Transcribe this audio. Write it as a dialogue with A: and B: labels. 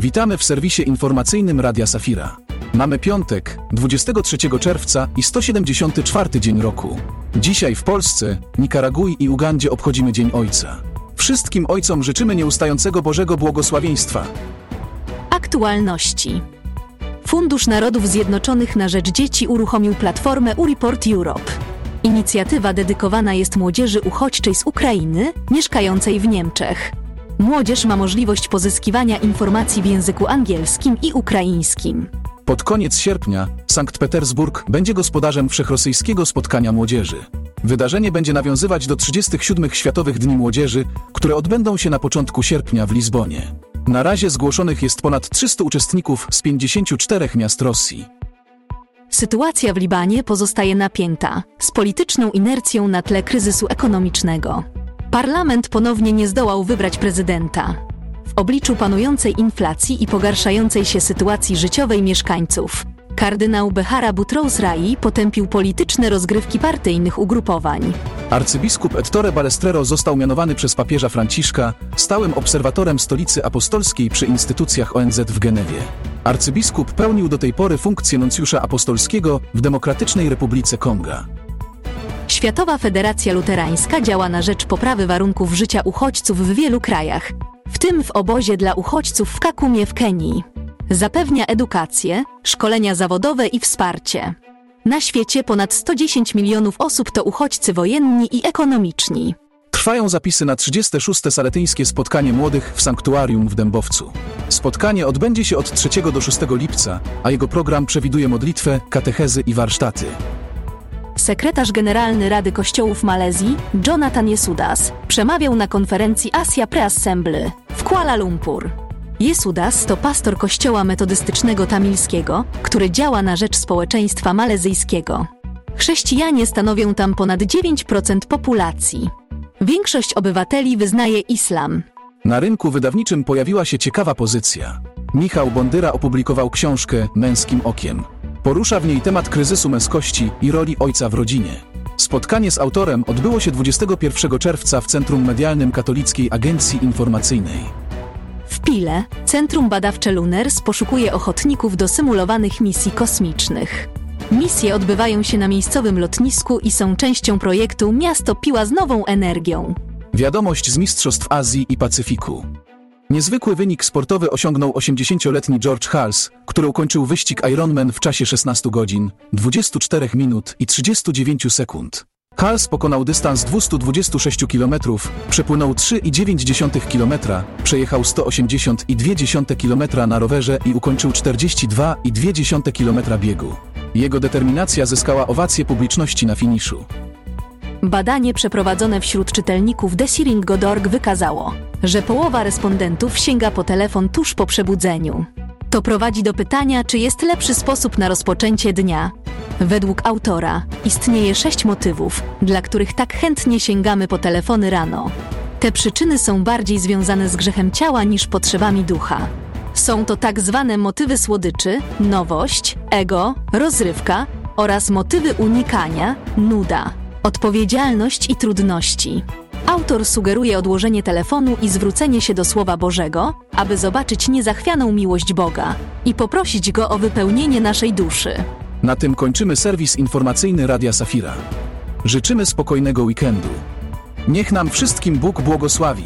A: Witamy w serwisie informacyjnym Radia Safira. Mamy piątek, 23 czerwca i 174 dzień roku. Dzisiaj w Polsce, Nikaragui i Ugandzie obchodzimy Dzień Ojca. Wszystkim ojcom życzymy nieustającego Bożego błogosławieństwa.
B: Aktualności. Fundusz Narodów Zjednoczonych na Rzecz Dzieci uruchomił platformę Ureport Europe. Inicjatywa dedykowana jest młodzieży uchodźczej z Ukrainy, mieszkającej w Niemczech. Młodzież ma możliwość pozyskiwania informacji w języku angielskim i ukraińskim.
A: Pod koniec sierpnia Sankt Petersburg będzie gospodarzem wszechrosyjskiego spotkania młodzieży. Wydarzenie będzie nawiązywać do 37 Światowych Dni Młodzieży, które odbędą się na początku sierpnia w Lizbonie. Na razie zgłoszonych jest ponad 300 uczestników z 54 miast Rosji.
B: Sytuacja w Libanie pozostaje napięta, z polityczną inercją na tle kryzysu ekonomicznego. Parlament ponownie nie zdołał wybrać prezydenta. W obliczu panującej inflacji i pogarszającej się sytuacji życiowej mieszkańców, kardynał Behara Butrous Rai potępił polityczne rozgrywki partyjnych ugrupowań.
A: Arcybiskup Ettore Balestrero został mianowany przez papieża Franciszka stałym obserwatorem stolicy apostolskiej przy instytucjach ONZ w Genewie. Arcybiskup pełnił do tej pory funkcję nuncjusza apostolskiego w Demokratycznej Republice Konga.
B: Światowa Federacja Luterańska działa na rzecz poprawy warunków życia uchodźców w wielu krajach, w tym w obozie dla uchodźców w Kakumie w Kenii. Zapewnia edukację, szkolenia zawodowe i wsparcie. Na świecie ponad 110 milionów osób to uchodźcy wojenni i ekonomiczni.
A: Trwają zapisy na 36. Saletyńskie Spotkanie Młodych w Sanktuarium w Dębowcu. Spotkanie odbędzie się od 3 do 6 lipca, a jego program przewiduje modlitwę, katechezy i warsztaty.
B: Sekretarz Generalny Rady Kościołów Malezji, Jonathan Yesudas, przemawiał na konferencji Asia Pre-Assembly w Kuala Lumpur. Yesudas to pastor kościoła metodystycznego tamilskiego, który działa na rzecz społeczeństwa malezyjskiego. Chrześcijanie stanowią tam ponad 9% populacji. Większość obywateli wyznaje islam.
A: Na rynku wydawniczym pojawiła się ciekawa pozycja. Michał Bondyra opublikował książkę Męskim Okiem. Porusza w niej temat kryzysu męskości i roli ojca w rodzinie. Spotkanie z autorem odbyło się 21 czerwca w Centrum Medialnym Katolickiej Agencji Informacyjnej.
B: W Pile Centrum Badawcze Luners poszukuje ochotników do symulowanych misji kosmicznych. Misje odbywają się na miejscowym lotnisku i są częścią projektu Miasto Piła z nową energią.
A: Wiadomość z Mistrzostw Azji i Pacyfiku. Niezwykły wynik sportowy osiągnął 80-letni George Hals, który ukończył wyścig Ironman w czasie 16 godzin, 24 minut i 39 sekund. Hals pokonał dystans 226 km, przepłynął 3,9 km, przejechał 180,2 km na rowerze i ukończył 42,2 km biegu. Jego determinacja zyskała owację publiczności na finiszu.
B: Badanie przeprowadzone wśród czytelników Desiring.org wykazało, że połowa respondentów sięga po telefon tuż po przebudzeniu. To prowadzi do pytania, czy jest lepszy sposób na rozpoczęcie dnia. Według autora istnieje sześć motywów, dla których tak chętnie sięgamy po telefony rano. Te przyczyny są bardziej związane z grzechem ciała niż potrzebami ducha. Są to tak zwane motywy słodyczy, nowość, ego, rozrywka oraz motywy unikania, nuda, odpowiedzialność i trudności. Autor sugeruje odłożenie telefonu i zwrócenie się do Słowa Bożego, aby zobaczyć niezachwianą miłość Boga i poprosić Go o wypełnienie naszej duszy.
A: Na tym kończymy serwis informacyjny Radia Safira. Życzymy spokojnego weekendu. Niech nam wszystkim Bóg błogosławi.